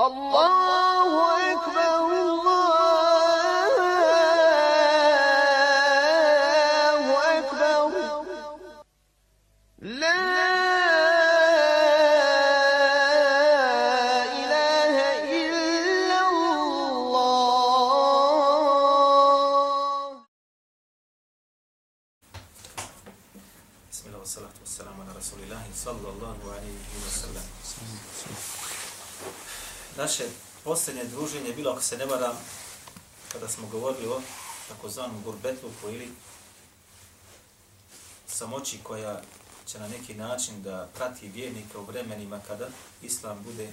الله أكبر ako se ne varam, kada smo govorili o takozvanom gurbetluku ili samoći koja će na neki način da prati vjernika u vremenima kada islam bude,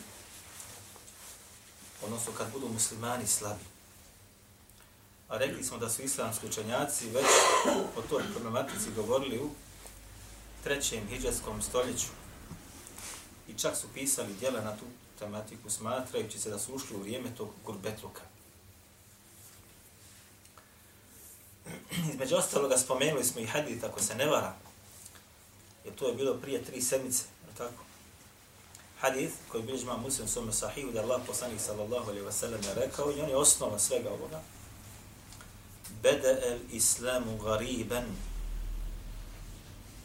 odnosno kad budu muslimani slabi. A rekli smo da su islamski učenjaci već o toj problematici govorili u trećem hijđarskom stoljeću i čak su pisali djela na tu tematiku smatrajući se da su ušli u vrijeme tog gurbetluka. Između ostaloga spomenuli smo i hadith, ako se ne vara, jer to je bilo prije tri sedmice, je tako? Hadith koji bilježi ima muslim svome sahihu, da Allah poslanik sallallahu alaihi wa sallam je rekao i on je osnova svega ovoga. Beda el islamu gariban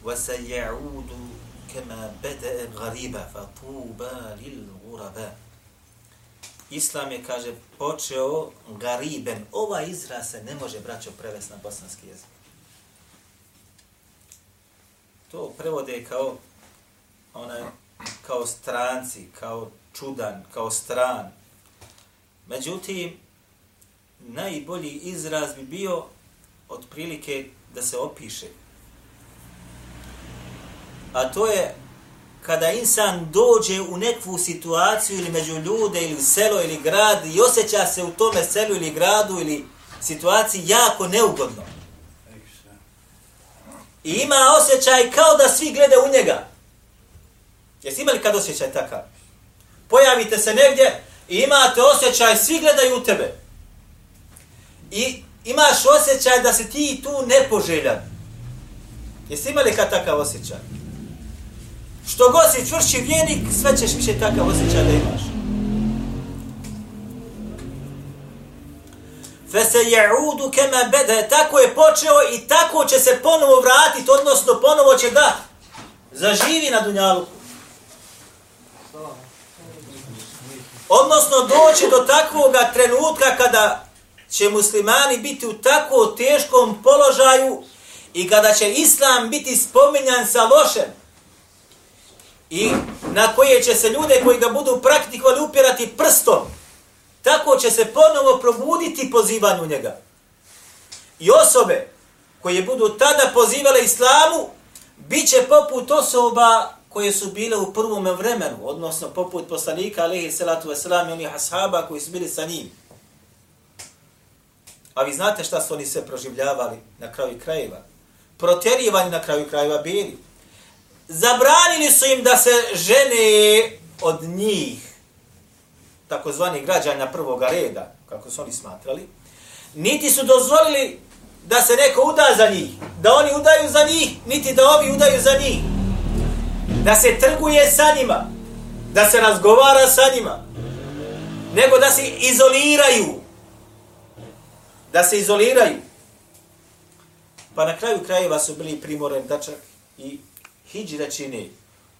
وسيعود كما بدأ غريبا فطوبى للغرباء Islam je, kaže, počeo gariben. Ova izraz se ne može, braćo, prevesti na bosanski jezik. To prevode kao onaj, kao stranci, kao čudan, kao stran. Međutim, najbolji izraz bi bio otprilike da se opiše a to je kada insan dođe u nekvu situaciju ili među ljude ili u selo ili grad i osjeća se u tome selu ili gradu ili situaciji jako neugodno. I ima osjećaj kao da svi glede u njega. Jesi imali kad osjećaj takav? Pojavite se negdje i imate osjećaj, svi gledaju u tebe. I imaš osjećaj da se ti tu nepoželjan. Jesi imali kad takav osjećaj? Što god si čvrši vjernik, sve ćeš više takav osjećaj da imaš. Fese ja'udu kema bede, tako je počeo i tako će se ponovo vratiti, odnosno ponovo će da zaživi na dunjalu. Odnosno doći do takvog trenutka kada će muslimani biti u tako teškom položaju i kada će islam biti spominjan sa lošem i na koje će se ljude koji ga budu praktikovali upirati prstom, tako će se ponovo probuditi pozivanju njega. I osobe koje budu tada pozivale islamu, bit će poput osoba koje su bile u prvom vremenu, odnosno poput poslanika, alaihi salatu wasalam, i onih ashaba koji su bili sa njim. A vi znate šta su oni sve proživljavali na kraju krajeva? Protjerivani na kraju krajeva bili zabranili su im da se žene od njih, takozvani građanja prvoga reda, kako su oni smatrali, niti su dozvolili da se neko uda za njih, da oni udaju za njih, niti da ovi udaju za njih, da se trguje sa njima, da se razgovara sa njima, nego da se izoliraju, da se izoliraju. Pa na kraju krajeva su bili primoreni da čak i hijđre čini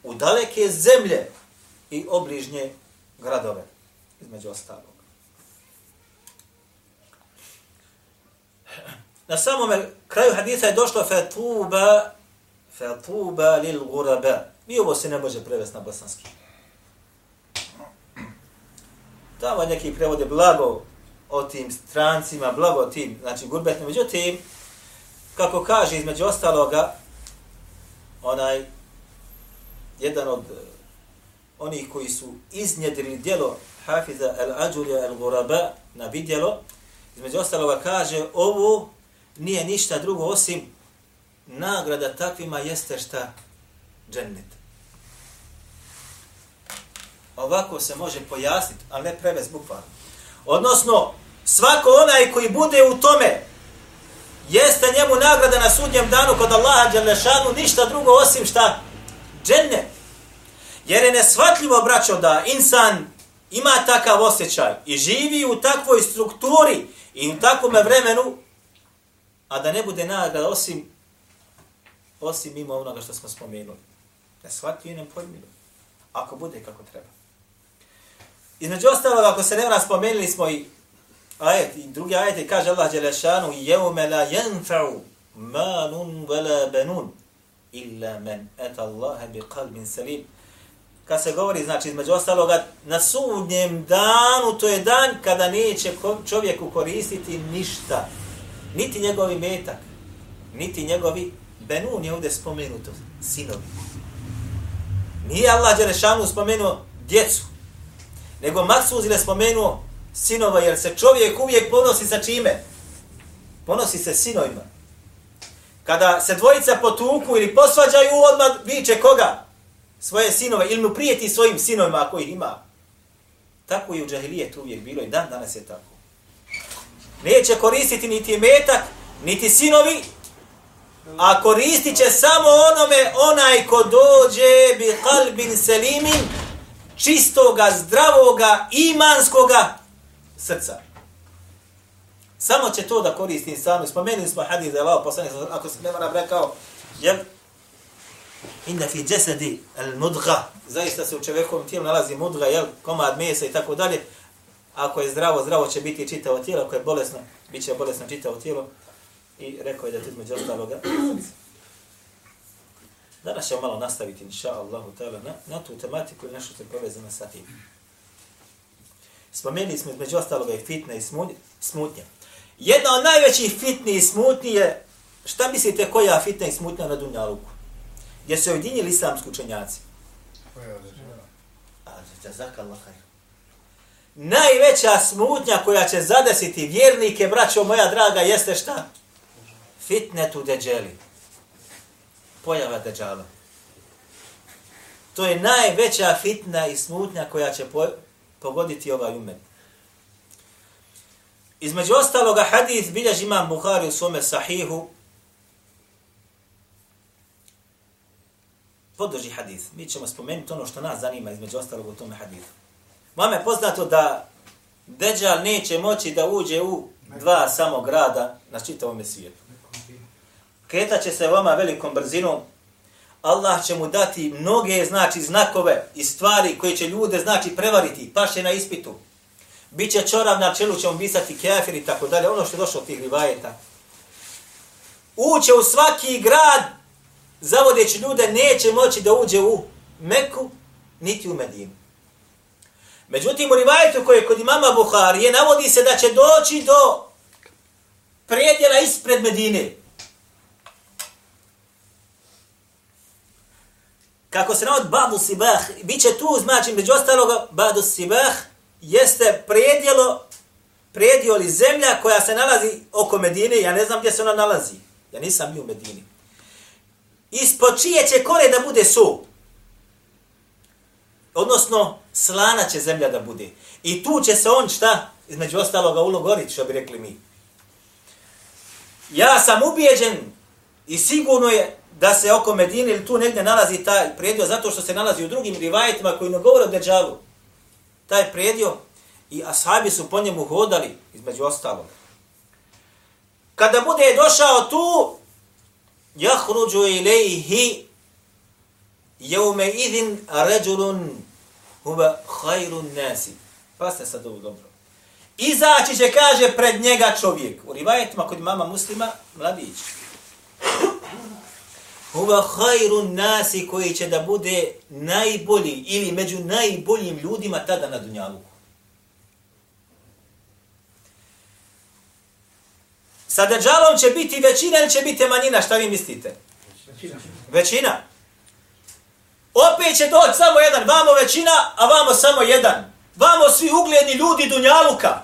u daleke zemlje i obližnje gradove, između ostalog. Na samom kraju hadisa je došlo fetuba, fetuba lil guraba. I ovo se ne može prevesti na bosanski. Tamo neki prevode blago o tim strancima, blago o tim, znači gurbetnim. Međutim, kako kaže između ostaloga, onaj jedan od eh, onih koji su iznjedrili djelo Hafiza al-Ađulja al-Guraba na vidjelo, između ostaloga kaže ovo nije ništa drugo osim nagrada takvima jeste šta džennet. Ovako se može pojasniti, ali ne prevez bukvalno. Odnosno, svako onaj koji bude u tome jeste njemu nagrada na sudnjem danu kod Allaha Đalešanu, ništa drugo osim šta? Džennet. Jer je nesvatljivo, braćo, da insan ima takav osjećaj i živi u takvoj strukturi i u takvom vremenu, a da ne bude nagrada osim osim mimo onoga što smo spomenuli. Ne i nepojmljivo. Ako bude kako treba. Između ostalog, ako se ne vrat spomenuli smo i ajet, i drugi ajet, kaže Allah Đelešanu, jevme la jenfa'u malun vela benun, illa men eta Allahe bi qalbin salim. Kad se govori, znači, između ostaloga, na sudnjem danu, to je dan kada neće čovjeku koristiti ništa. Niti njegovi metak, niti njegovi benun je ovdje spomenuto, sinovi. Nije Allah Đelešanu spomenuo djecu, nego Maksuz je spomenuo sinova, jer se čovjek uvijek ponosi sa čime? Ponosi se sinovima. Kada se dvojica potuku ili posvađaju, odmah viče koga? Svoje sinove, ili mu prijeti svojim sinovima ako ih ima. Tako je u džahilijetu uvijek bilo i dan danas je tako. Neće koristiti niti metak, niti sinovi, a koristit će samo onome onaj ko dođe bi kalbin selimin, čistoga, zdravoga, imanskoga srca. Samo će to da koristi insanu. Spomenuli smo hadith da je Allah poslanik, ako se ne mora rekao, jel? Inna fi jesedi al mudga. Zaista se u čovjekovom tijelu nalazi mudga, jel? Komad mesa i tako dalje. Ako je zdravo, zdravo će biti čitavo tijelo. Ako je bolesno, bit će bolesno čitavo tijelo. I rekao je da je to između ostaloga. Danas ćemo malo nastaviti, inša Allahu ta'ala, na, na tu tematiku i nešto se povezano sa tim. Spomenuli smo između ostaloga i fitne i smutnje. Jedna od najvećih fitni i smutnji je, šta mislite koja fitna i smutnja na Dunjaluku? Gdje su ujedinjili islamski učenjaci? Najveća smutnja koja će zadesiti vjernike, braćo moja draga, jeste šta? Fitnetu deđeli pojava Dejjala. To je najveća fitna i smutnja koja će po pogoditi ovaj umet. Između ostaloga hadith bilježi imam Bukhari u svome sahihu. Podrži hadith. Mi ćemo spomenuti ono što nas zanima između ostalog u tome hadithu. Vama je poznato da Deđal neće moći da uđe u dva samo grada na čitavom svijetu kretat će se vama velikom brzinom, Allah će mu dati mnoge znači znakove i stvari koje će ljude znači prevariti, paše na ispitu. Biće čorav na čelu, će mu visati kefir i tako dalje, ono što je došlo od tih rivajeta. Uće u svaki grad, zavodeći ljude, neće moći da uđe u Meku, niti u Medinu. Međutim, u rivajetu koje je kod imama Buharije, navodi se da će doći do predjela ispred Medine. Kako se navod Badu Sibah, bit će tu, znači, među ostaloga, Badu Sibah jeste predjelo, predjelo li zemlja koja se nalazi oko Medine, ja ne znam gdje se ona nalazi, ja nisam bio u Medini. Ispod čije će kore da bude su? Odnosno, slana će zemlja da bude. I tu će se on šta? Između ostaloga ulogorit, što bi rekli mi. Ja sam ubijeđen i sigurno je da se oko Medine ili tu negdje nalazi taj predio, zato što se nalazi u drugim rivajetima koji ne govore o Deđalu. Taj predio i ashabi su po njemu hodali, između ostalog. Kada bude došao tu, jahruđu ilaihi jevme idin ređulun huba hajrun nasi. Pa ste sad ovo dobro. Izaći će, kaže, pred njega čovjek. U rivajetima kod mama muslima, mladić huwa khairun nasi koji će da bude najbolji ili među najboljim ljudima tada na dunjalu. Sa Dajjalom će biti većina ili će biti manjina, šta vi mislite? Većina. većina. Opet će doći samo jedan, vamo većina, a vamo samo jedan. Vamo svi ugledni ljudi Dunjaluka.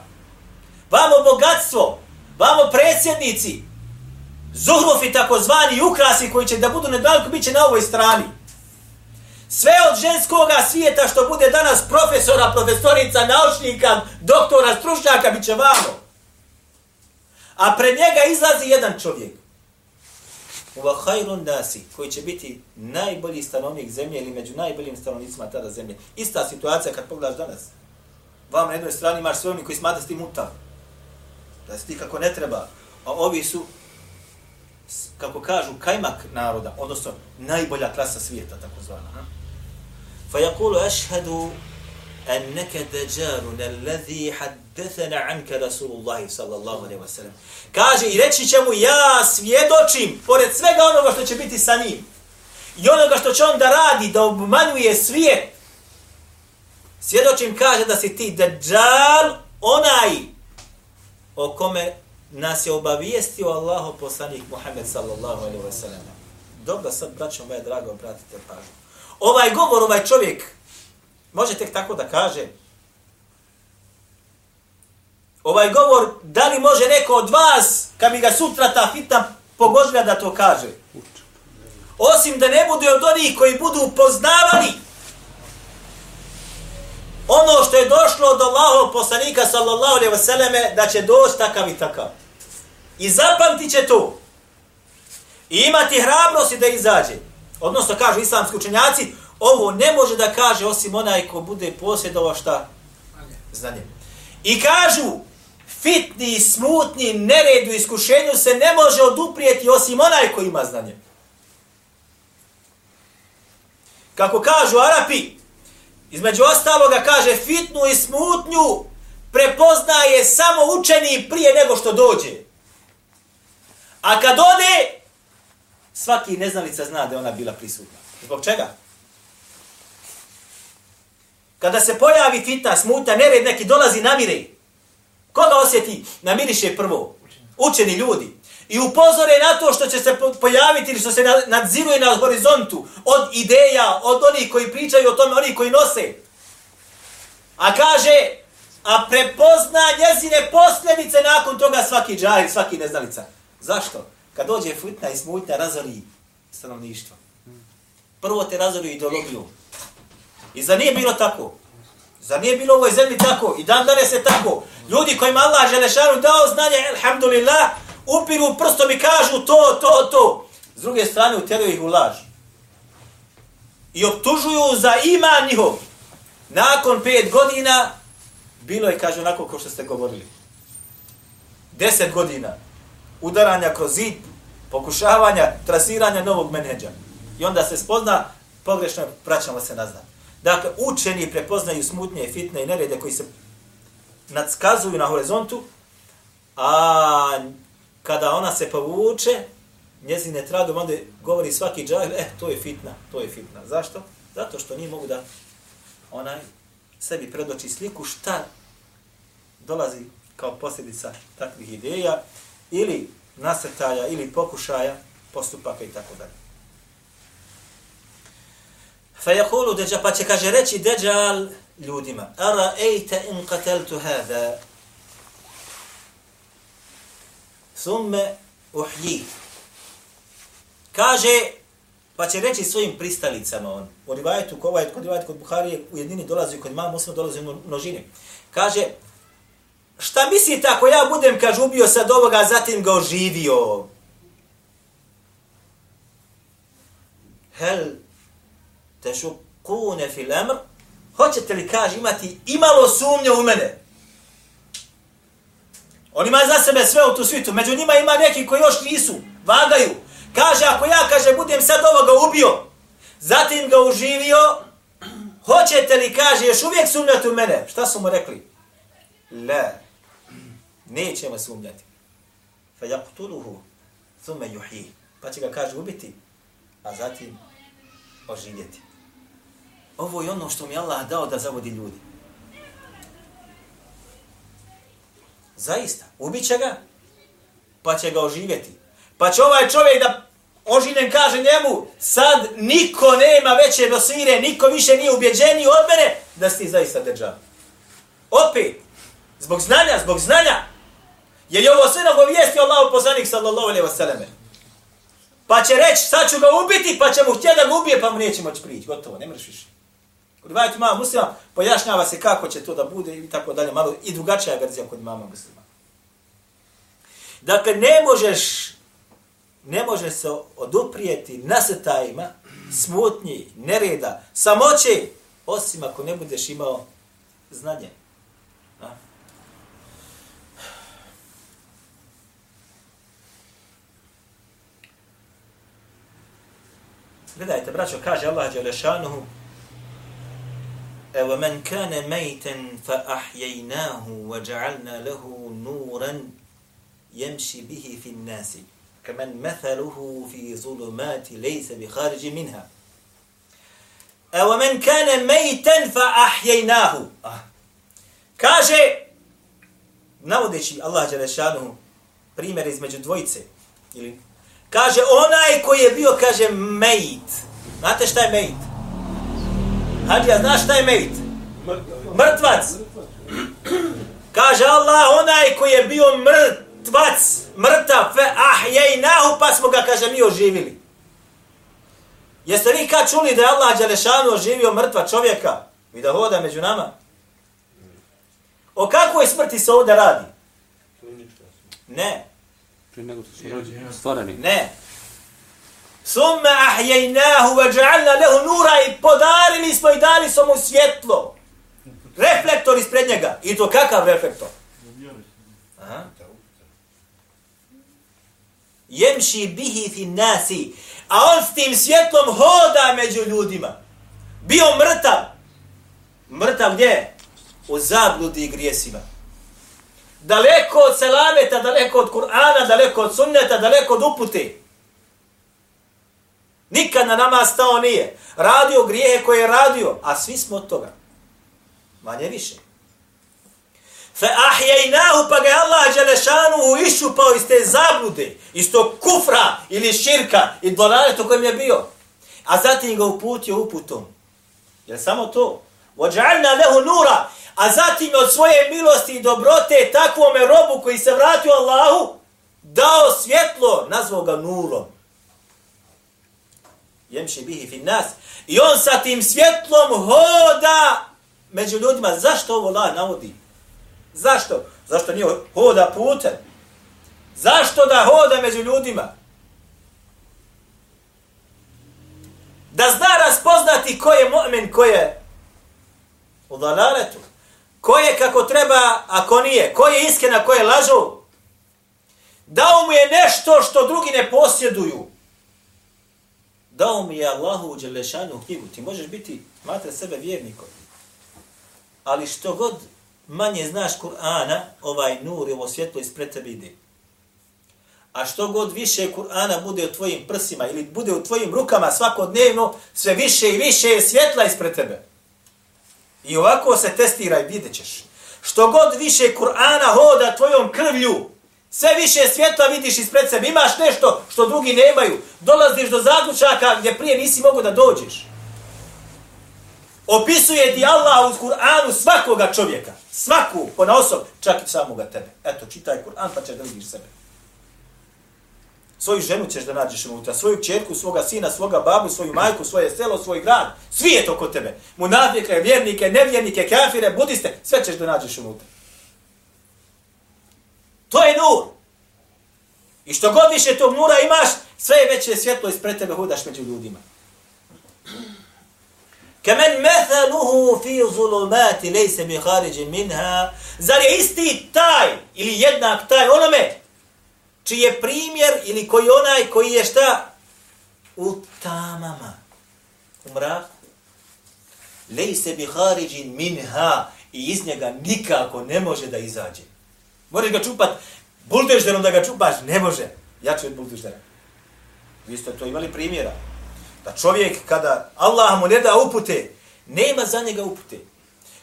Vamo bogatstvo. Vamo predsjednici zuhrufi takozvani ukrasi koji će da budu nedaleko, bit će na ovoj strani. Sve od ženskoga svijeta što bude danas profesora, profesorica, naučnika, doktora, stručnjaka, bit će vamo. A pred njega izlazi jedan čovjek. Uva hajrun nasi, koji će biti najbolji stanovnik zemlje ili među najboljim stanovnicima tada zemlje. Ista situacija kad pogledaš danas. Vam na jednoj strani imaš sve oni koji smatra s tim. Da si ti kako ne treba. A ovi su, kako kažu, kajmak naroda, odnosno najbolja klasa svijeta, tako zvana. Ha? فيقول أشهد أنك دجال الذي حدثنا عنك رسول الله صلى الله عليه وسلم kaže i reći će mu ja svjedočim pored svega onoga što će biti sa njim i onoga što će on da radi da obmanjuje svijet svjedočim kaže da si ti Dajjal onaj o kome nas je obavijestio Allaho poslanik Muhammed sallallahu alaihi wa sallam. Dobro, sad, braćo moje drago, pratite pažnju. Ovaj govor, ovaj čovjek, može tek tako da kaže, ovaj govor, da li može neko od vas, kad mi ga sutra ta fitna pogožlja da to kaže? Osim da ne bude od onih koji budu poznavali ono što je došlo od Allahov poslanika sallallahu alejhi ve selleme da će doći takav i takav. I zapamtit će to. I imati hrabrosti da izađe. Odnosno, kažu islamski učenjaci, ovo ne može da kaže osim onaj ko bude posjedovao šta? Znanje. I kažu, fitni, smutni, neredu, iskušenju se ne može oduprijeti osim onaj ko ima znanje. Kako kažu Arapi, između ostaloga kaže fitnu i smutnju prepoznaje samo učeni prije nego što dođe. A kad ode, svaki neznalica zna da je ona bila prisutna. Zbog čega? Kada se pojavi fitna, smuta, nered neki dolazi namire. Koga osjeti? Namiriše prvo. Učeni ljudi. I upozore na to što će se pojaviti ili što se nadziruje na horizontu od ideja, od onih koji pričaju o tome, onih koji nose. A kaže, a prepozna njezine posljedice nakon toga svaki džahil, svaki neznalica. Zašto? Kad dođe fitna i smutnja, razori stanovništvo. Prvo te razori ideologiju. I za nije bilo tako. Za nije bilo u ovoj zemlji tako. I dan danas je tako. Ljudi kojima Allah Želešanu dao znanje, alhamdulillah, upiru prstom i kažu to, to, to. S druge strane, utjeruju ih u laž. I optužuju za iman njihov. Nakon pet godina, bilo je, kaže, onako kao što ste govorili. Deset godina. Udaranja kroz zid, pokušavanja, trasiranja novog menedža. I onda se spozna, pogrešno vraćamo se nazad. Dakle, učeni prepoznaju smutnje, fitne i nerede koji se nadskazuju na horizontu, a kada ona se povuče, njezine tragom, onda govori svaki džahil, eh, to je fitna, to je fitna. Zašto? Zato što nije mogu da onaj sebi predoći sliku šta dolazi kao posljedica takvih ideja ili nasrtaja ili pokušaja postupaka i tako dalje. Fa yaqulu dajjal pa će kaže reći dajjal ljudima ara ejte in qataltu hada Summe uhji. kaže pa će reći svojim pristalicama on u rivajetu kod ovaj kod rivajetu, kod Buharije u jedini dolazi kod imama Muslima dolazi u množini kaže šta mislite ako ja budem kaže ubio sad ovoga zatim ga oživio hel tešukune fil amr, hoćete li, kaže, imati imalo sumnje u mene? On ima za sebe sve u tu svitu, među njima ima neki koji još nisu, vagaju. Kaže, ako ja, kaže, budem sad ovoga ubio, zatim ga uživio, hoćete li, kaže, još uvijek sumnjati u mene? Šta su mu rekli? Le, nećemo sumnjati. Fa yaktuluhu, thume juhi. Pa će ga, kaže, ubiti, a zatim oživjeti. Ovo je ono što mi Allah dao da zavodi ljudi. Zaista, ubit će ga, pa će ga oživjeti. Pa će ovaj čovjek da oživljen kaže njemu, sad niko nema veće dosire, niko više nije ubjeđeniji od mene, da si zaista držav. Opet, zbog znanja, zbog znanja, jer je ovo sve nagovijesti Allah poslanik sallallahu alaihi wasallam. Pa će reći, sad ću ga ubiti, pa će mu htjeti da ga ubije, pa mu neće moći prići. Gotovo, ne mreš više. Kod vajati mama muslima pojašnjava se kako će to da bude i tako dalje. Malo i drugačija verzija kod mama muslima. Dakle, ne možeš, ne možeš se oduprijeti nasetajima, smutnji, nereda, samoće, osim ako ne budeš imao znanje. A? Gledajte, braćo, kaže Allah Đelešanuhu, Evo men kane mejten fa ahjejnahu wa Kamen methaluhu fi zulumati lejse bi kharđi minha. Evo men kane mejten fa ahjejnahu. Ah. Kaže, navodeći Allah Đelešanuhu, primjer između dvojice, ili Kaže, onaj koji je bio, kaže, mejt. Znate šta je mejt? Hadija, znaš šta je mejt? Mrtvac. Kaže Allah, onaj koji je bio mrtvac, mrtav, fe ahjejnahu, pa smo ga, kaže, mi oživili. Jeste vi kad čuli da je Allah Đalešanu oživio mrtva čovjeka i da hoda među nama? O kakvoj smrti se ovdje radi? Ne. Prije nego što. Ne. Summa ahjejnahu wa ja'alna lehu nura i podarili smo i dali smo mu svjetlo. Reflektor ispred njega. I to kakav reflektor? Jemši bihi fi nasi. A on s tim svjetlom hoda među ljudima. Bio mrtav. Mrtav gdje? U zabludi i grijesima daleko od selameta, daleko od Kur'ana, daleko od sunneta, daleko od upute. Nikad na nama stao nije. Radio grijehe koje je radio, a svi smo od toga. Manje više. Fe ahjajnahu pa ga je Allah Đelešanuhu išupao iz te zablude, iz tog kufra ili širka i dolanetu kojem je bio. A zatim ga uputio uputom. Je samo to? Vođa'alna lehu nura a zatim od svoje milosti i dobrote takvome robu koji se vratio Allahu, dao svjetlo, nazvao ga nurom. Jemši bihi fin nas. I on sa tim svjetlom hoda među ljudima. Zašto ovo Allah navodi? Zašto? Zašto nije hoda putem? Zašto da hoda među ljudima? Da zna raspoznati ko je mu'min, ko je u dalaletu. Ko je kako treba, a ko nije? Ko je iskren, a ko je lažu? Dao mu je nešto što drugi ne posjeduju. Dao mu je Allahu u Đelešanu knjigu. Ti možeš biti, matre sebe vjernikom. Ali što god manje znaš Kur'ana, ovaj nur i ovo svjetlo ispred tebe ide. A što god više Kur'ana bude u tvojim prsima ili bude u tvojim rukama svakodnevno, sve više i više je svjetla ispred tebe. I ovako se testiraj, vidjet ćeš. Što god više Kur'ana hoda tvojom krvlju, sve više svjetla vidiš ispred sebe. Imaš nešto što drugi nemaju. Dolaziš do zaključaka gdje prije nisi mogu da dođeš. Opisuje ti Allah u Kur'anu svakoga čovjeka. Svaku, po osob, čak i samoga tebe. Eto, čitaj Kur'an pa ćeš da vidiš sebe. Svoju ženu ćeš da nađeš unutra, svoju čerku, svoga sina, svoga babu, svoju majku, svoje selo, svoj grad. Svi je to kod tebe. Munafike, vjernike, nevjernike, kafire, budiste, sve ćeš da nađeš unutra. To je nur. I što god više tog nura imaš, sve je veće svjetlo ispred tebe hudaš među ljudima. Kamen methaluhu fi zulumati lejse bi hariđi minha. Zar je isti taj ili jednak taj onome čiji je primjer ili koji onaj koji je šta? U tamama. U mraku. Lejse bi hariđi minha i iz njega nikako ne može da izađe. Možeš ga čupat buldežderom da ga čupaš? Ne može. Jače od buldeždera. Vi ste to imali primjera. Da čovjek kada Allah mu ne da upute, nema za njega upute.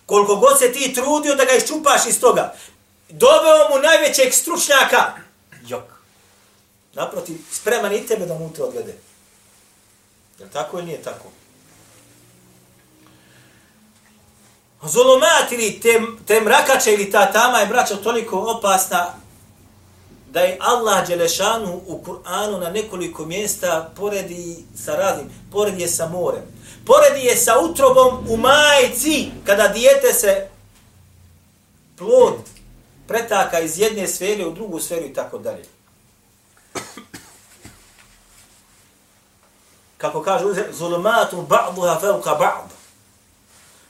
Koliko god se ti trudio da ga iščupaš iz toga, doveo mu najvećeg stručnjaka, jok. Naprotiv, spreman i tebe da unutra odvede. Je tako ili nije tako? Zolomat ili te, te mrakače ili ta tama je, braćo, toliko opasna da je Allah Đelešanu u Kur'anu na nekoliko mjesta poredi sa raznim, poredi je sa morem. Poredi je sa utrobom u majci, kada dijete se plod pretaka iz jedne sfere u drugu sferu i tako dalje. Kako kaže, zulumatu ba'duha fevka ba'd.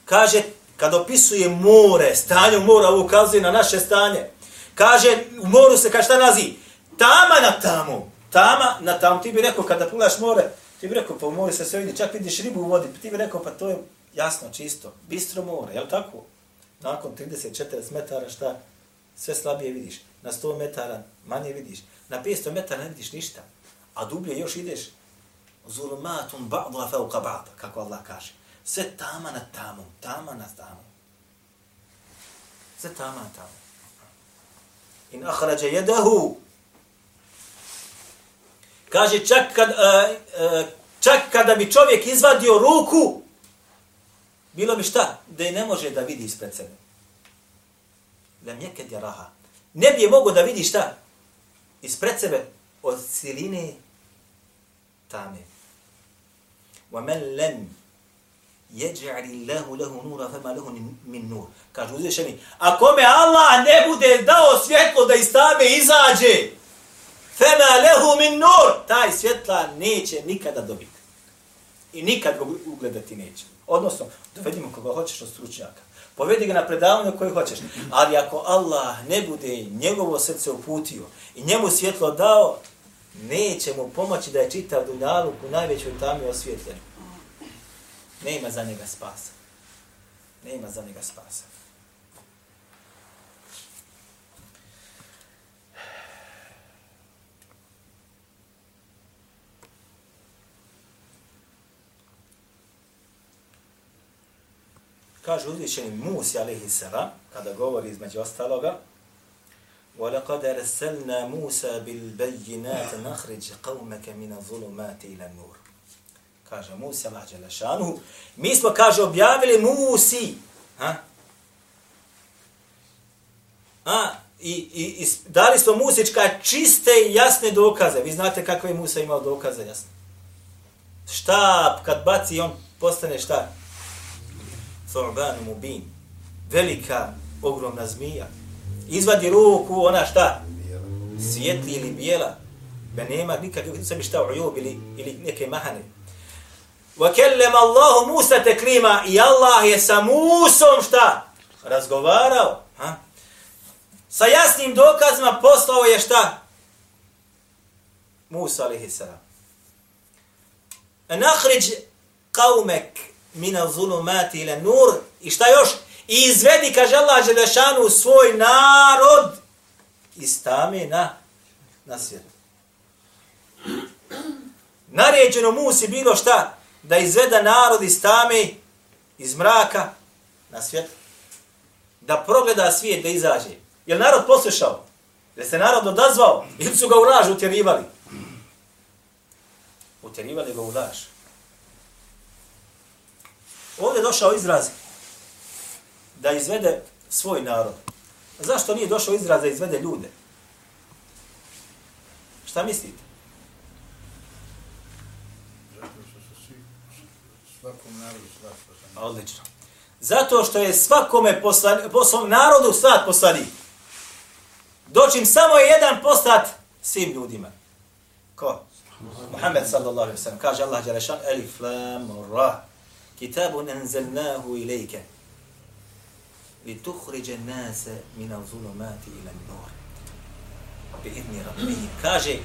Kaže, kad opisuje more, stanje mora, ukazuje na naše stanje. Kaže, u moru se kaže šta nalazi? Tama na tamu. Tama na tamu. Ti bi rekao, kada pogledaš more, ti bi rekao, pa u moru se sve vidi, čak vidiš ribu u vodi, ti bi rekao, pa to je jasno, čisto, bistro more, je tako? Nakon 30-40 metara šta? Sve slabije vidiš. Na 100 metara manje vidiš. Na 500 metara ne vidiš ništa. A dublje još ideš. Zulumatum ba'dla fauqa ba'da, kako Allah kaže. Sve tama na tamom, tama na tamom. Sve tama na tamom. In akhraja jedahu. Kaže čak kad uh, uh, čak kada bi čovjek izvadio ruku bilo bi šta da je ne može da vidi ispred sebe. Lem jeked je raha. Ne bi je mogo da vidi šta ispred sebe od siline tame. Wa man lam Jeđa'li Allahu lahu nura fama lahu min nur. Kaže uzvišeni, a kome Allah ne bude dao svjetlo da iz tame izađe, fama lahu min nur, taj svjetla neće nikada dobiti. I nikad ga ugledati neće. Odnosno, dovedimo koga hoćeš od stručnjaka. Povedi ga na predavanje koje hoćeš. Ali ako Allah ne bude njegovo srce uputio i njemu svjetlo dao, neće mu pomoći da je čitav dunjaluk u najvećoj tami osvjetljen. Ne ima za njega spasa. Ne ima za njega spasa. Kaže uzvišeni Musi alaihi salam, kada govori između ostaloga, وَلَقَدْ أَرْسَلْنَا مُوسَى بِالْبَيِّنَاتِ نَخْرِجْ قَوْمَكَ مِنَ الظُّلُمَاتِ إِلَى النُّورِ Kaže Musa, Allah Đelešanuhu, mi smo, kaže, objavili Musi, ha? A, i, i, i dali smo Musička čiste i jasne dokaze. Vi znate kakve je Musa imao dokaze jasne. Štab, kad baci, on postane šta? Thorban Mubin. Velika, ogromna zmija. Izvadi ruku, ona šta? Svijetli ili bijela. Da nema nikakve, sebi šta ujub ili, ili neke mahane. وَكَلَّمَ اللَّهُ مُوسَ تَكْلِيمًا i Allah je sa Musom šta? Razgovarao. Ha? Sa jasnim dokazima poslao je šta? Musa alihi salam. Nakhriđ qaumek mina zulumati ila nur. I šta još? I izvedi, kaže Allah Želešanu, svoj narod iz tame na, na svijetu. Naređeno Musi bilo šta? Da izveda narod iz tame, iz mraka na svijet. Da progleda svijet, da izađe. Je narod poslušao? Je se narod odazvao? Ili su ga u laž utjerivali? Utjerivali ga u laž. Ovdje je došao izraz da izvede svoj narod. Zašto nije došao izraz da izvede ljude? Šta mislite? Odlično. Zato što je svakome poslani, poslan, narodu slat poslanik. Doćim samo je jedan poslat svim ljudima. Ko? Muhammed sallallahu alaihi wasallam. Kaže Allah Đelešan, Elif, Lam, Ra. Kitabun enzelnahu ilike Li tuhriđe nase mina zulumati ila nur. Bi idni rabbi. Kaže,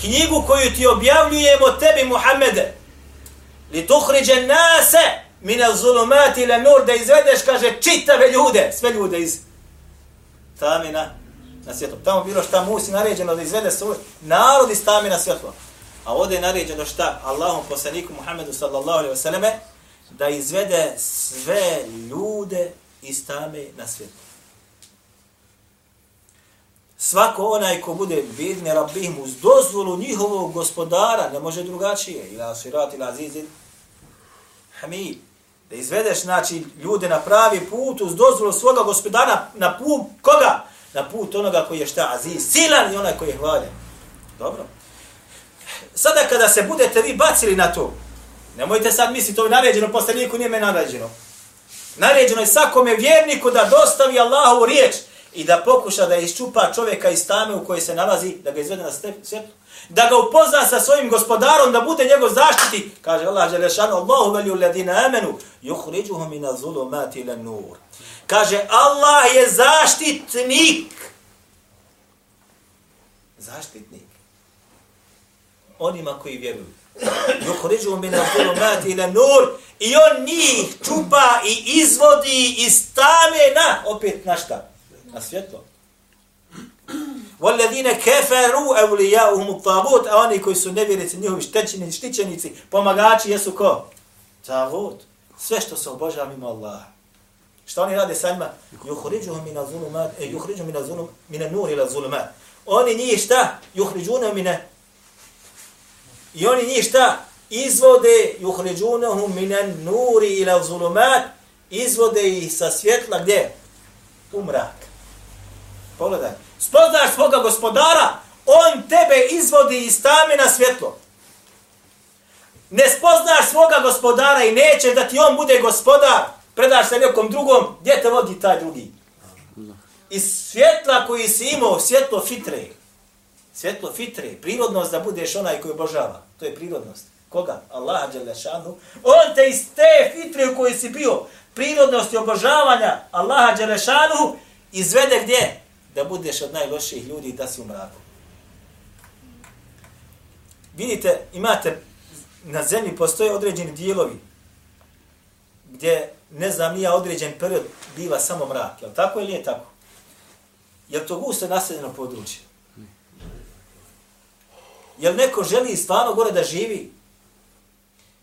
knjigu koju ti objavljujemo tebi, Muhammede. Li tuhriđe nase mina zulumati ila nur. Da izvedeš, kaže, čitave ljude. Sve ljude iz tamina na svjetlo. Tamo bilo šta musi naređeno da izvede svoj narod iz tamina svjetlo. A ovdje je naređeno šta? Allahom poslaniku Muhammedu sallallahu alaihi wa da izvede sve ljude iz tame na svjetlo. Svako onaj ko bude vidne rabihim uz dozvolu njihovog gospodara, ne može drugačije, ila sirat ila azizin, hamid, da izvedeš znači, ljude na pravi put uz dozvolu svoga gospodara na put koga? Na put onoga koji je šta aziz, silan i onaj koji je hvaljen. Dobro. Sada kada se budete vi bacili na to, Nemojte sad misliti, to je naređeno, poslaniku nije me naređeno. Naređeno je svakome vjerniku da dostavi Allahovu riječ i da pokuša da iščupa čovjeka iz tame u kojoj se nalazi, da ga izvede na svjetlo, da ga upozna sa svojim gospodarom, da bude njegov zaštiti, kaže Allah Želešanu, Allahu velju ladina amenu, yuhriđuhum ina zulumati ila nur. Kaže, Allah je zaštitnik. Zaštitnik. Onima koji vjeruju. Yuhriđuhum ina zulumati ila nur. I on njih čupa i izvodi iz tame na, opet na šta? na svjetlo. Walladine kafaru awliyao mutabut oni koji su nevjerici njihovi štećeni štićenici pomagači jesu ko? Tavut. Sve što se obožava mimo Allaha. Šta oni rade sa njima? Yukhrijuhum min az-zulumat, e yukhrijuhum min az-zulum min an-nur ila az-zulumat. Oni ni šta? Yukhrijuna min I oni ni šta? Izvode yukhrijunahum min an-nur ila az-zulumat. Izvode ih sa svjetla gdje? U mrak. Pogledaj. Spoznaš svoga gospodara, on tebe izvodi iz tame na svjetlo. Ne spoznaš svoga gospodara i neće da ti on bude gospodar, predaš se nekom drugom, gdje te vodi taj drugi? Iz svjetla koji si imao, svjetlo fitre. Svjetlo fitre, prirodnost da budeš onaj koji obožava. To je prirodnost. Koga? Allah Đelešanu. On te iz te fitre u kojoj si bio, prirodnosti obožavanja Allaha Đelešanu, izvede gdje? Da budeš od najloših ljudi da si u mraku. Vidite, imate na zemlji postoje određeni dijelovi gdje, ne znam, nije određen period biva samo mrak. Je tako ili je tako? Je to gusto naseljeno područje? Je neko želi stvarno gore da živi?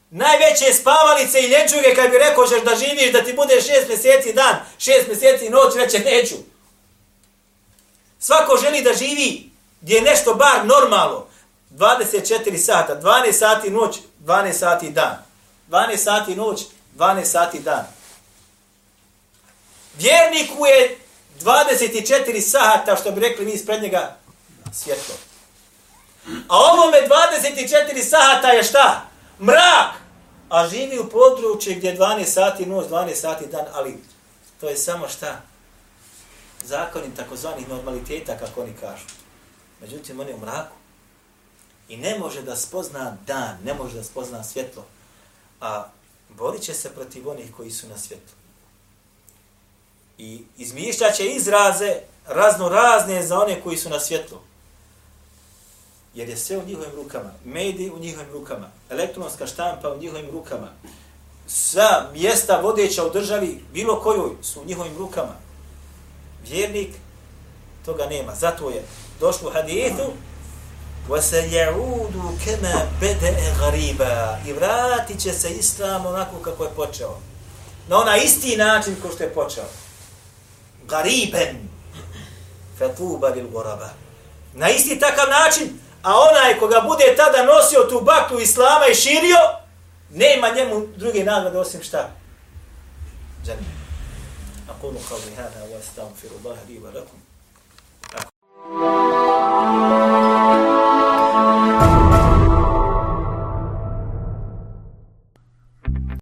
Najveće spavalice i ljenčuge kad bi rekao ćeš da živiš, da ti bude šest mjeseci dan, šest mjeseci noć, reće neću. Svako želi da živi gdje je nešto bar normalno. 24 sata, 12 sati noć, 12 sati dan. 12 sati noć, 12 sati dan. Vjerniku je 24 sata, što bi rekli mi ispred njega, svjetlo. A ovome 24 sata je šta? Mrak! A živi u području gdje je 12 sati noć, 12 sati dan, ali to je samo šta? Zakonim takozvanih normaliteta, kako oni kažu. Međutim, on je u mraku. I ne može da spozna dan, ne može da spozna svjetlo. A borit će se protiv onih koji su na svjetlu. I izmišljat će izraze razno razne za one koji su na svjetlu. Jer je sve u njihovim rukama. Mediji u njihovim rukama. Elektronska štampa u njihovim rukama. Sva mjesta vodeća u državi, bilo kojoj, su u njihovim rukama Vjernik toga nema. Zato je došlo u hadithu وَسَيَعُودُ كَمَا بَدَأَ غَرِيبًا I vratit će se islam onako kako je počeo. Na onaj isti način ko što je počeo. غَرِيبًا فَتُوبَ لِلْغُرَبَ Na isti takav način, a onaj koga bude tada nosio tu baklu islama i širio, nema njemu druge nagrade osim šta? Džanne. أقول قولي هذا وأستغفر الله لي ولكم.